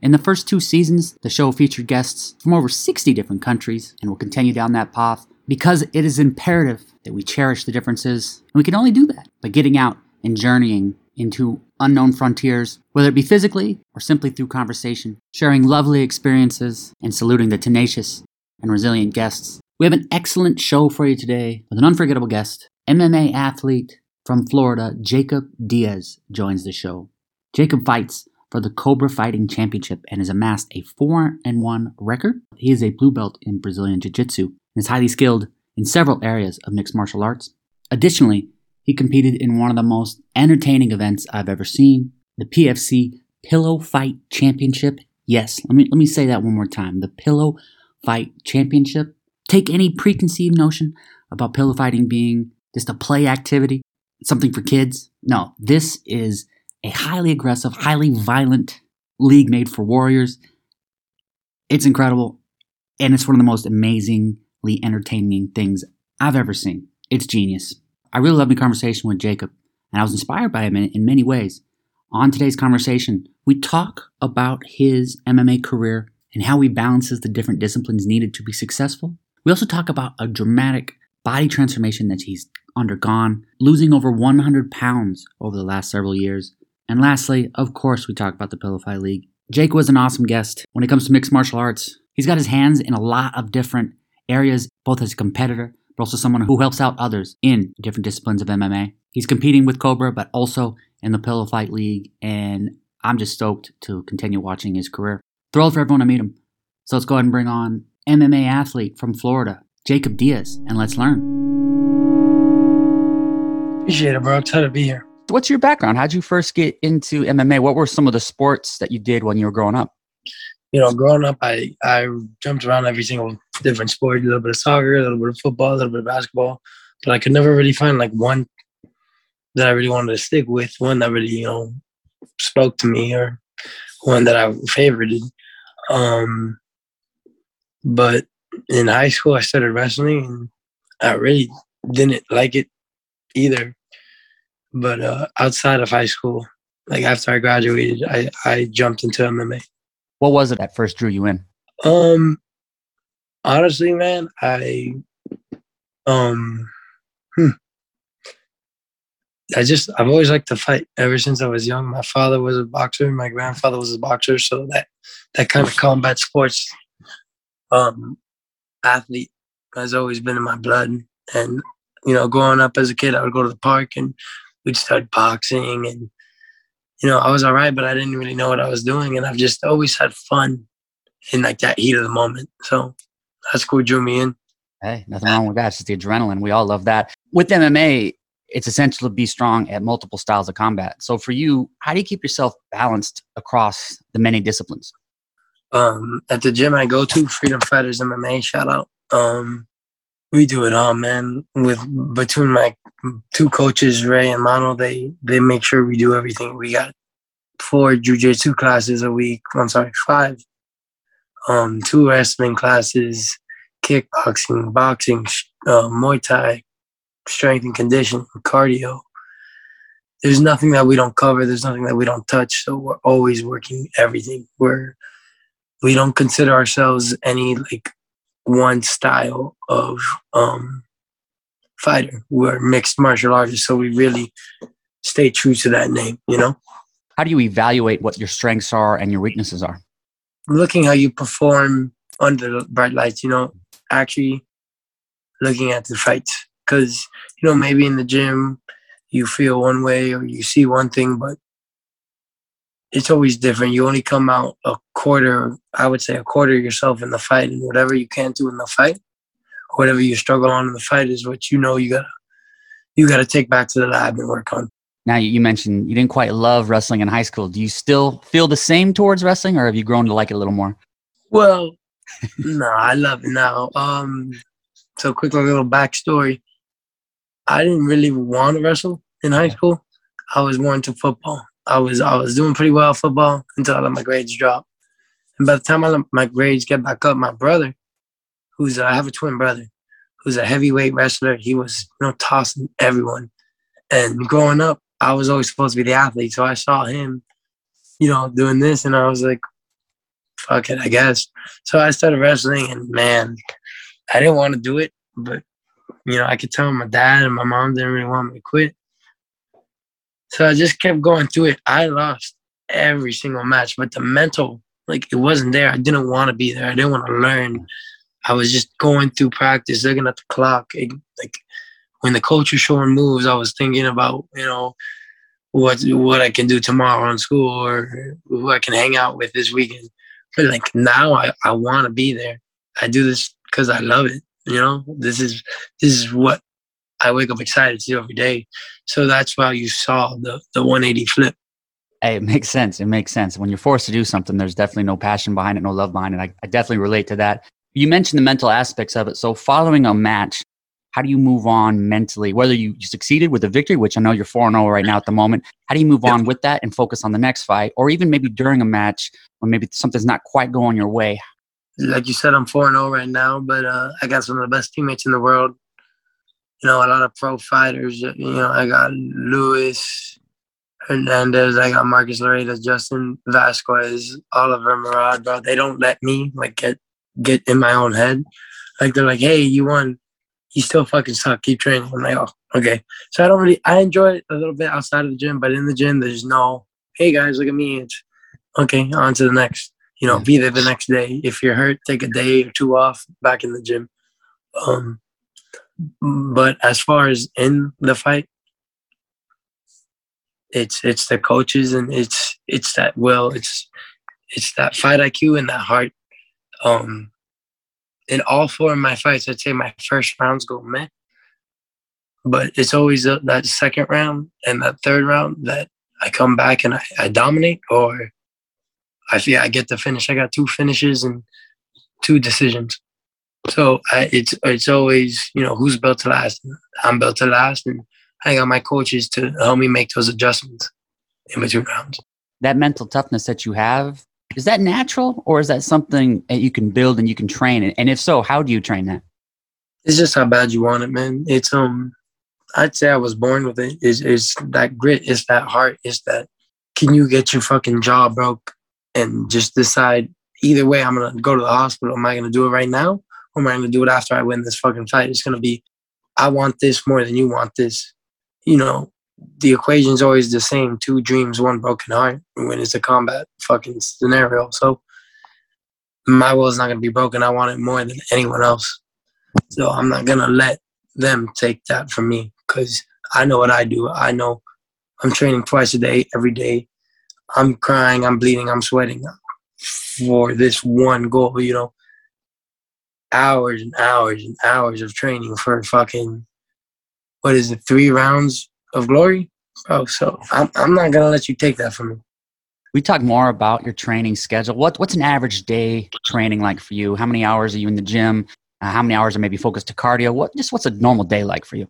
In the first two seasons, the show featured guests from over 60 different countries and will continue down that path because it is imperative that we cherish the differences. And we can only do that by getting out and journeying into unknown frontiers, whether it be physically or simply through conversation, sharing lovely experiences and saluting the tenacious and resilient guests. We have an excellent show for you today with an unforgettable guest. MMA athlete from Florida, Jacob Diaz, joins the show. Jacob fights for the Cobra Fighting Championship and has amassed a 4 and 1 record. He is a blue belt in Brazilian Jiu Jitsu and is highly skilled in several areas of mixed martial arts. Additionally, he competed in one of the most entertaining events I've ever seen, the PFC Pillow Fight Championship. Yes, let me let me say that one more time. The Pillow Fight Championship. Take any preconceived notion about pillow fighting being just a play activity, something for kids. No, this is a highly aggressive, highly violent league made for warriors. It's incredible, and it's one of the most amazingly entertaining things I've ever seen. It's genius. I really loved my conversation with Jacob, and I was inspired by him in, in many ways. On today's conversation, we talk about his MMA career and how he balances the different disciplines needed to be successful. We also talk about a dramatic body transformation that he's undergone, losing over 100 pounds over the last several years. And lastly, of course, we talk about the Pillow Fight League. Jake was an awesome guest when it comes to mixed martial arts. He's got his hands in a lot of different areas, both as a competitor, but also someone who helps out others in different disciplines of MMA. He's competing with Cobra, but also in the Pillow Fight League, and I'm just stoked to continue watching his career. Thrilled for everyone to meet him. So let's go ahead and bring on MMA athlete from Florida, Jacob Diaz, and let's learn. Appreciate it, bro. Excited to be here. What's your background? How'd you first get into MMA? What were some of the sports that you did when you were growing up? You know, growing up, I I jumped around every single different sport. A little bit of soccer, a little bit of football, a little bit of basketball, but I could never really find like one that I really wanted to stick with. One that really you know spoke to me, or one that I favorited. Um, but in high school, I started wrestling, and I really didn't like it either. But uh, outside of high school, like after I graduated, I, I jumped into MMA. What was it that first drew you in? Um, honestly, man, I, um, hmm. I just I've always liked to fight ever since I was young. My father was a boxer, my grandfather was a boxer, so that that kind of combat sports um athlete has always been in my blood. And you know, growing up as a kid, I would go to the park and we'd start boxing and you know, I was all right, but I didn't really know what I was doing. And I've just always had fun in like that heat of the moment. So that's what drew me in. Hey, nothing wrong with that. It's just the adrenaline. We all love that. With MMA, it's essential to be strong at multiple styles of combat. So for you, how do you keep yourself balanced across the many disciplines? Um, at the gym I go to, Freedom Fighters MMA, shout out. Um, we do it all, man. With between my two coaches, Ray and Mano, they they make sure we do everything. We got four jujitsu classes a week. I'm sorry, five. Um, two wrestling classes, kickboxing, boxing, uh, Muay Thai, strength and conditioning, cardio. There's nothing that we don't cover. There's nothing that we don't touch. So we're always working everything. We're we don't consider ourselves any like one style of um, fighter. We're mixed martial artists, so we really stay true to that name. You know. How do you evaluate what your strengths are and your weaknesses are? Looking how you perform under the bright lights. You know, actually looking at the fights because you know maybe in the gym you feel one way or you see one thing, but it's always different. You only come out a quarter, I would say a quarter yourself in the fight, and whatever you can't do in the fight, whatever you struggle on in the fight is what you know you gotta you gotta take back to the lab and work on. Now you mentioned you didn't quite love wrestling in high school. Do you still feel the same towards wrestling, or have you grown to like it a little more? Well, no, I love it now. Um, so quick little backstory. I didn't really want to wrestle in high school. I was more into football. I was I was doing pretty well football until I let my grades drop. And by the time I let my grades get back up, my brother, who's I have a twin brother, who's a heavyweight wrestler, he was you know tossing everyone. And growing up, I was always supposed to be the athlete, so I saw him, you know, doing this, and I was like, "Fuck it, I guess." So I started wrestling, and man, I didn't want to do it, but you know, I could tell my dad and my mom didn't really want me to quit. So I just kept going through it. I lost every single match, but the mental, like it wasn't there. I didn't want to be there. I didn't want to learn. I was just going through practice, looking at the clock. It, like when the coach was showing moves, I was thinking about, you know, what what I can do tomorrow in school or who I can hang out with this weekend. But like now I, I want to be there. I do this because I love it. You know, this is this is what I wake up excited to do every day. So that's why you saw the the 180 flip. Hey, it makes sense. It makes sense. When you're forced to do something, there's definitely no passion behind it, no love behind it. I, I definitely relate to that. You mentioned the mental aspects of it. So, following a match, how do you move on mentally? Whether you, you succeeded with a victory, which I know you're 4 0 right now at the moment, how do you move on with that and focus on the next fight? Or even maybe during a match when maybe something's not quite going your way, like you said, I'm 4 0 right now, but uh, I got some of the best teammates in the world. You know, a lot of pro fighters. You know, I got Luis Hernandez, I got Marcus Lloreda, Justin Vasquez, Oliver Murad, bro. They don't let me like get get in my own head. Like they're like, hey, you won. You still fucking suck. Keep training. I'm like, oh, okay. So I don't really. I enjoy it a little bit outside of the gym, but in the gym, there's no, hey guys, look at me. It's okay. On to the next you know, be there the next day. If you're hurt, take a day or two off back in the gym. Um, but as far as in the fight, it's it's the coaches and it's it's that will it's it's that fight IQ and that heart. Um, in all four of my fights, I'd say my first rounds go meh, but it's always a, that second round and that third round that I come back and I, I dominate or I feel I get the finish. I got two finishes and two decisions. So I, it's it's always you know who's built to last. I'm built to last, and I got my coaches to help me make those adjustments in between rounds. That mental toughness that you have is that natural, or is that something that you can build and you can train? And if so, how do you train that? It's just how bad you want it, man. It's um, I'd say I was born with it. Is is that grit? Is that heart? Is that can you get your fucking jaw broke and just decide either way, I'm gonna go to the hospital. Am I gonna do it right now, am I gonna do it after I win this fucking fight? It's gonna be, I want this more than you want this. You know, the equation's always the same: two dreams, one broken heart. When it's a combat fucking scenario, so my will is not gonna be broken. I want it more than anyone else, so I'm not gonna let them take that from me because I know what I do. I know I'm training twice a day, every day. I'm crying, I'm bleeding, I'm sweating for this one goal, you know. Hours and hours and hours of training for fucking what is it, three rounds of glory? Oh, so I'm I'm not gonna let you take that from me. We talk more about your training schedule. What what's an average day training like for you? How many hours are you in the gym? Uh, how many hours are maybe focused to cardio? What just what's a normal day like for you?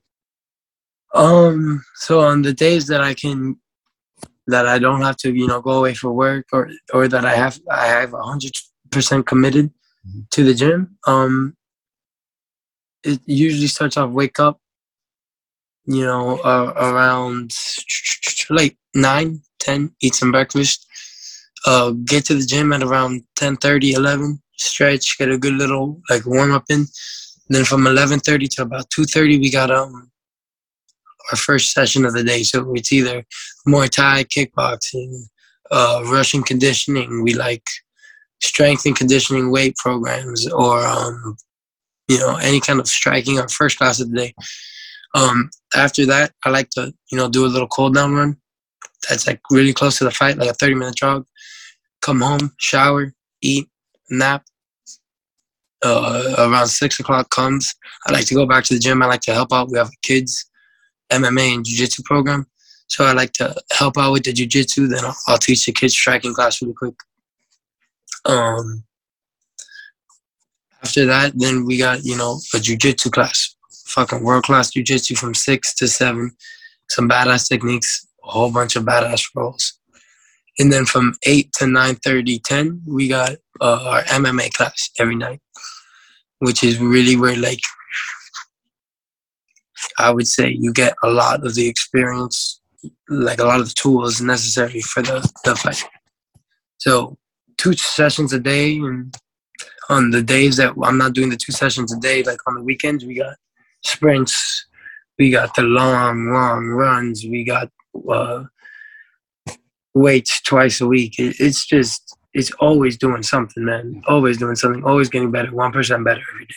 Um, so on the days that I can that I don't have to, you know, go away for work or or that I have I have hundred percent committed. To the gym. Um, it usually starts off wake up, you know, uh, around like nine, ten, eat some breakfast, uh, get to the gym at around 10, 30, 11, stretch, get a good little like warm up in. Then from 11:30 to about 2:30, we got um our first session of the day. So it's either Muay Thai, kickboxing, uh, Russian conditioning. We like strength and conditioning weight programs or, um, you know, any kind of striking our first class of the day. Um, after that, I like to, you know, do a little cool down run. That's like really close to the fight, like a 30 minute jog. Come home, shower, eat, nap. Uh, around six o'clock comes. I like to go back to the gym. I like to help out. We have kids MMA and jiu-jitsu program. So I like to help out with the jiu-jitsu. Then I'll, I'll teach the kids striking class really quick. Um, after that, then we got you know a jujitsu class, fucking world class jujitsu from six to seven, some badass techniques, a whole bunch of badass rolls, and then from eight to 9:30, 10, we got uh, our MMA class every night, which is really where like I would say you get a lot of the experience, like a lot of the tools necessary for the, the fight. So two sessions a day and on the days that I'm not doing the two sessions a day, like on the weekends, we got sprints, we got the long, long runs, we got uh, weights twice a week. It, it's just, it's always doing something, man. Always doing something, always getting better, 1% better every day.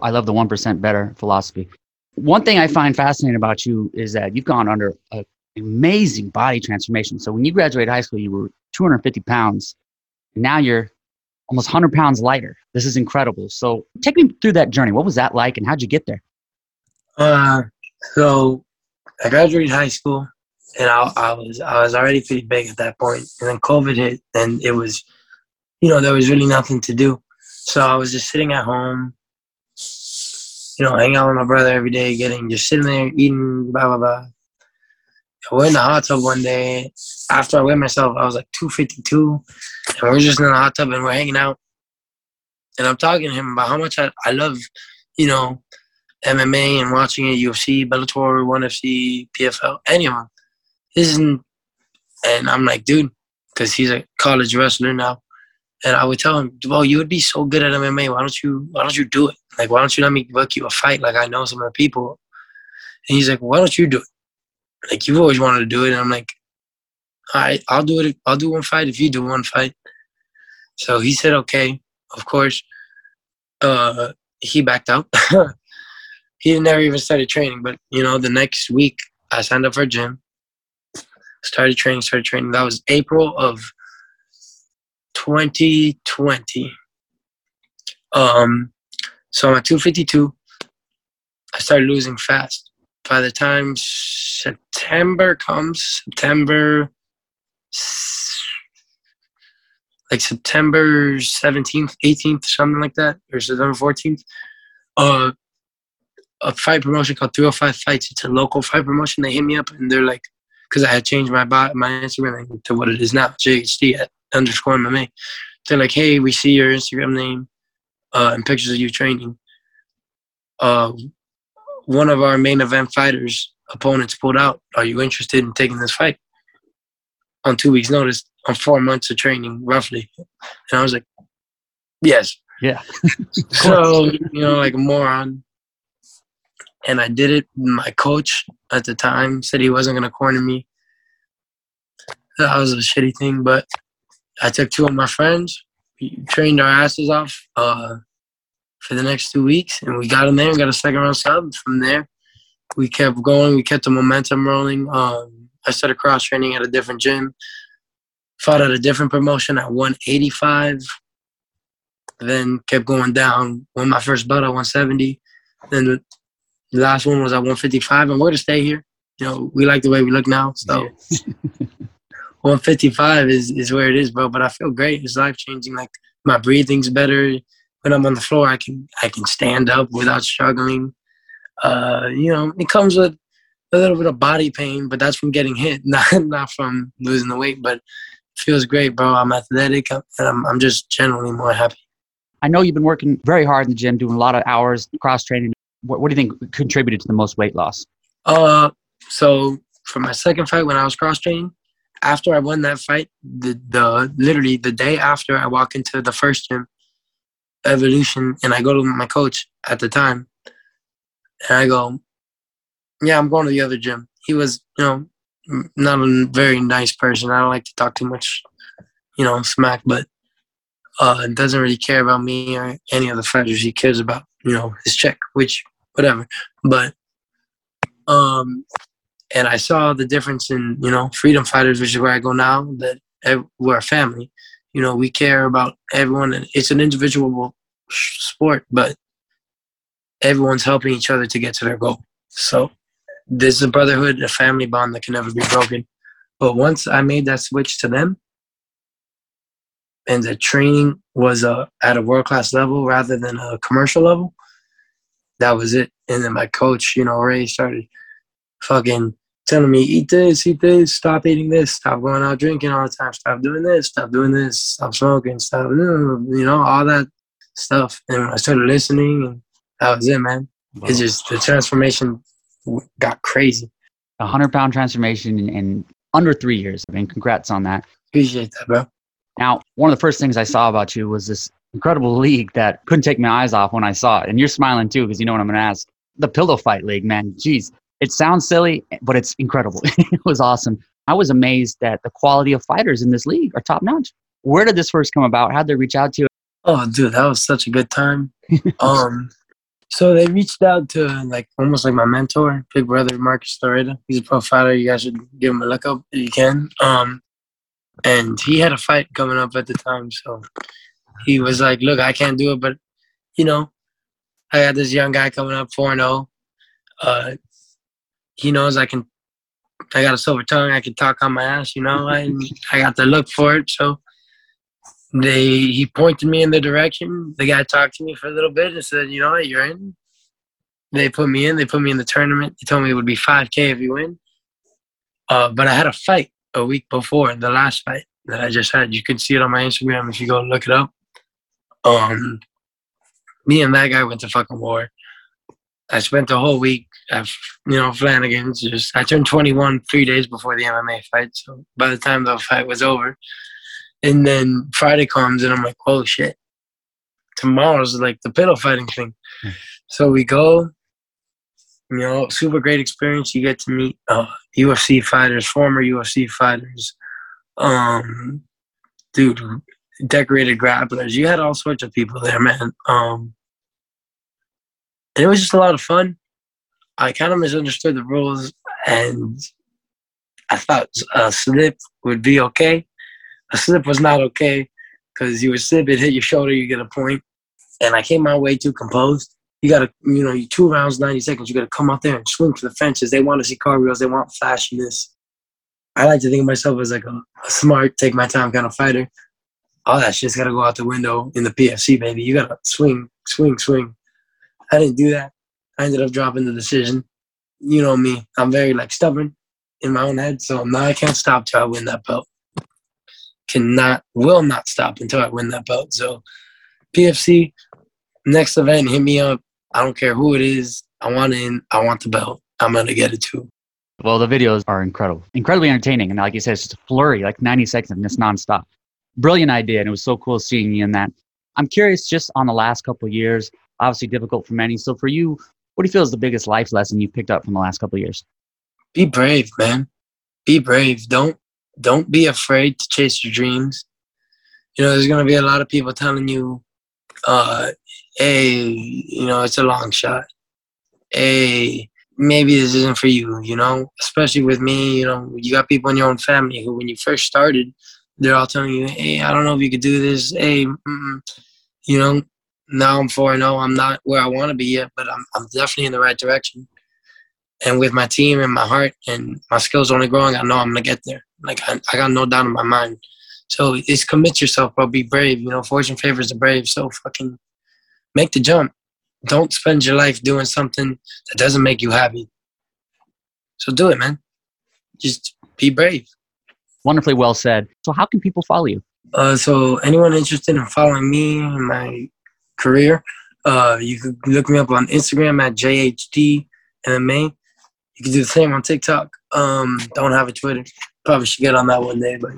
I love the 1% better philosophy. One thing I find fascinating about you is that you've gone under an amazing body transformation. So when you graduated high school, you were 250 pounds. Now you're almost 100 pounds lighter. This is incredible. So take me through that journey. What was that like and how'd you get there? Uh, so I graduated high school and I, I was I was already pretty big at that point. And then COVID hit and it was, you know, there was really nothing to do. So I was just sitting at home you know, hanging out with my brother every day, getting just sitting there eating, blah blah blah. We're in the hot tub one day. After I weighed myself, I was like 252, and we're just in the hot tub and we're hanging out. And I'm talking to him about how much I, I love, you know, MMA and watching it, UFC, Bellator, ONE FC, PFL, any of isn't, and I'm like, dude, because he's a college wrestler now. And I would tell him, well, you would be so good at MMA. Why don't you, why don't you do it? Like, why don't you let me book you a fight? Like, I know some of the people. And he's like, why don't you do it? Like, you've always wanted to do it. And I'm like, all right, I'll do it. I'll do one fight if you do one fight. So he said, okay, of course. Uh, he backed out. he never even started training. But, you know, the next week, I signed up for a gym, started training, started training. That was April of 2020. Um, so I'm at 252. I started losing fast. By the time September comes, September, like September 17th, 18th, something like that, or September 14th, uh, a fight promotion called 305 Fights. It's a local fight promotion. They hit me up and they're like, because I had changed my my Instagram name to what it is now, JHD at underscore MMA. They're like, hey, we see your Instagram name uh, and pictures of you training. Uh, one of our main event fighters opponents pulled out. Are you interested in taking this fight? On two weeks' notice, on four months of training, roughly. And I was like, yes. Yeah. so, you know, like a moron. And I did it. My coach at the time said he wasn't going to corner me. That was a shitty thing, but I took two of my friends. We trained our asses off uh, for the next two weeks, and we got in there and got a second round sub. From there, we kept going. We kept the momentum rolling. Um, I started cross training at a different gym. Fought at a different promotion at 185. Then kept going down. Won my first belt at 170. Then the last one was at 155, and we're to stay here. You know, we like the way we look now, so. 155 is, is where it is, bro. But I feel great. It's life changing. Like my breathing's better. When I'm on the floor, I can I can stand up without struggling. Uh, you know, it comes with a little bit of body pain, but that's from getting hit, not not from losing the weight. But feels great, bro. I'm athletic, and I'm I'm just generally more happy. I know you've been working very hard in the gym, doing a lot of hours, cross training. What, what do you think contributed to the most weight loss? Uh, so for my second fight, when I was cross training, after I won that fight, the the literally the day after I walk into the first gym, Evolution, and I go to my coach at the time, and I go, "Yeah, I'm going to the other gym." He was, you know, not a very nice person. I don't like to talk too much, you know, smack, but uh, doesn't really care about me or any of the fighters. He cares about, you know, his check, which whatever. But um, and I saw the difference in you know freedom fighters, which is where I go now. That we're a family. You know, we care about everyone, and it's an individual sport, but everyone's helping each other to get to their goal. So there's a brotherhood, a family bond that can never be broken. But once I made that switch to them, and the training was uh, at a world class level rather than a commercial level, that was it. And then my coach, you know, Ray started fucking telling me, eat this, eat this, stop eating this, stop going out drinking all the time, stop doing this, stop doing this, stop smoking, stop, you know, all that stuff. And I started listening, and that was it, man. Wow. It's just the transformation got crazy. A hundred pound transformation in, in under three years. I mean, congrats on that. Appreciate that, bro. Now, one of the first things I saw about you was this incredible league that couldn't take my eyes off when I saw it. And you're smiling too, because you know what I'm going to ask. The Pillow Fight League, man. Jeez, it sounds silly, but it's incredible. it was awesome. I was amazed that the quality of fighters in this league are top notch. Where did this first come about? How'd they reach out to you? Oh, dude, that was such a good time. um, so they reached out to like almost like my mentor, big brother Marcus Loretta. He's a pro fighter. You guys should give him a look up if you can. Um, and he had a fight coming up at the time, so he was like, "Look, I can't do it, but you know, I got this young guy coming up, four and zero. Oh. Uh, he knows I can. I got a silver tongue. I can talk on my ass. You know, I I got the look for it. So they he pointed me in the direction. The guy talked to me for a little bit and said, "You know what, you're in." They put me in. They put me in the tournament. They told me it would be 5K if you win. Uh, but I had a fight a week before the last fight that I just had. You can see it on my Instagram if you go look it up. Um, me and that guy went to fucking war. I spent the whole week at you know Flanagan's. Just I turned 21 three days before the MMA fight. So by the time the fight was over, and then Friday comes and I'm like, oh shit, tomorrow's like the pillow fighting thing. Mm. So we go. You know, super great experience. You get to meet uh, UFC fighters, former UFC fighters, um, dude, decorated grapplers. You had all sorts of people there, man. Um, and it was just a lot of fun. I kind of misunderstood the rules, and I thought a slip would be okay. A slip was not okay because you would slip, it hit your shoulder, you get a point. And I came my way too composed. You got to, you know, you two rounds, 90 seconds, you got to come out there and swing for the fences. They want to see car wheels, they want flashiness. I like to think of myself as like a, a smart, take my time kind of fighter. All that shit's got to go out the window in the PFC, baby. You got to swing, swing, swing. I didn't do that. I ended up dropping the decision. You know me, I'm very like stubborn in my own head, so now I can't stop till I win that belt. Cannot, will not stop until I win that belt. So, PFC, next event, hit me up. I don't care who it is. I want in. I want the belt. I'm gonna get it too. Well, the videos are incredible, incredibly entertaining, and like you said, it's just a flurry, like 90 seconds, and it's nonstop. Brilliant idea, and it was so cool seeing you in that. I'm curious, just on the last couple of years, obviously difficult for many. So for you, what do you feel is the biggest life lesson you've picked up from the last couple of years? Be brave, man. Be brave. Don't don't be afraid to chase your dreams. You know, there's gonna be a lot of people telling you, uh, hey, you know, it's a long shot. Hey, maybe this isn't for you, you know, especially with me, you know, you got people in your own family who when you first started, they're all telling you, hey, I don't know if you could do this. Hey, mm-mm. you know, now I'm 4 0. I'm not where I want to be yet, but I'm, I'm definitely in the right direction. And with my team and my heart and my skills only growing, I know I'm to get there. Like, I, I got no doubt in my mind. So it's commit yourself, bro. Be brave. You know, fortune favors the brave. So fucking make the jump. Don't spend your life doing something that doesn't make you happy. So do it, man. Just be brave. Wonderfully well said. So, how can people follow you? Uh, so, anyone interested in following me and my career. Uh, you can look me up on Instagram at JHDMMA. You can do the same on TikTok. Um, don't have a Twitter. Probably should get on that one day, but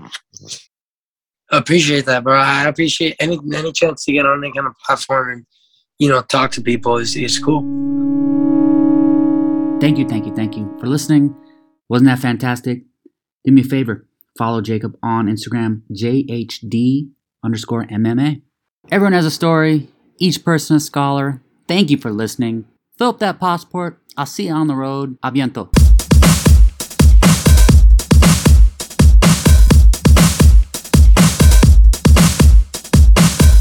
appreciate that, bro. I appreciate any any chance to get on any kind of platform and you know talk to people is is cool. Thank you, thank you, thank you for listening. Wasn't that fantastic? Do me a favor, follow Jacob on Instagram, JHD underscore MMA. Everyone has a story each person a scholar. Thank you for listening. Fill up that passport. I'll see you on the road. Aviento.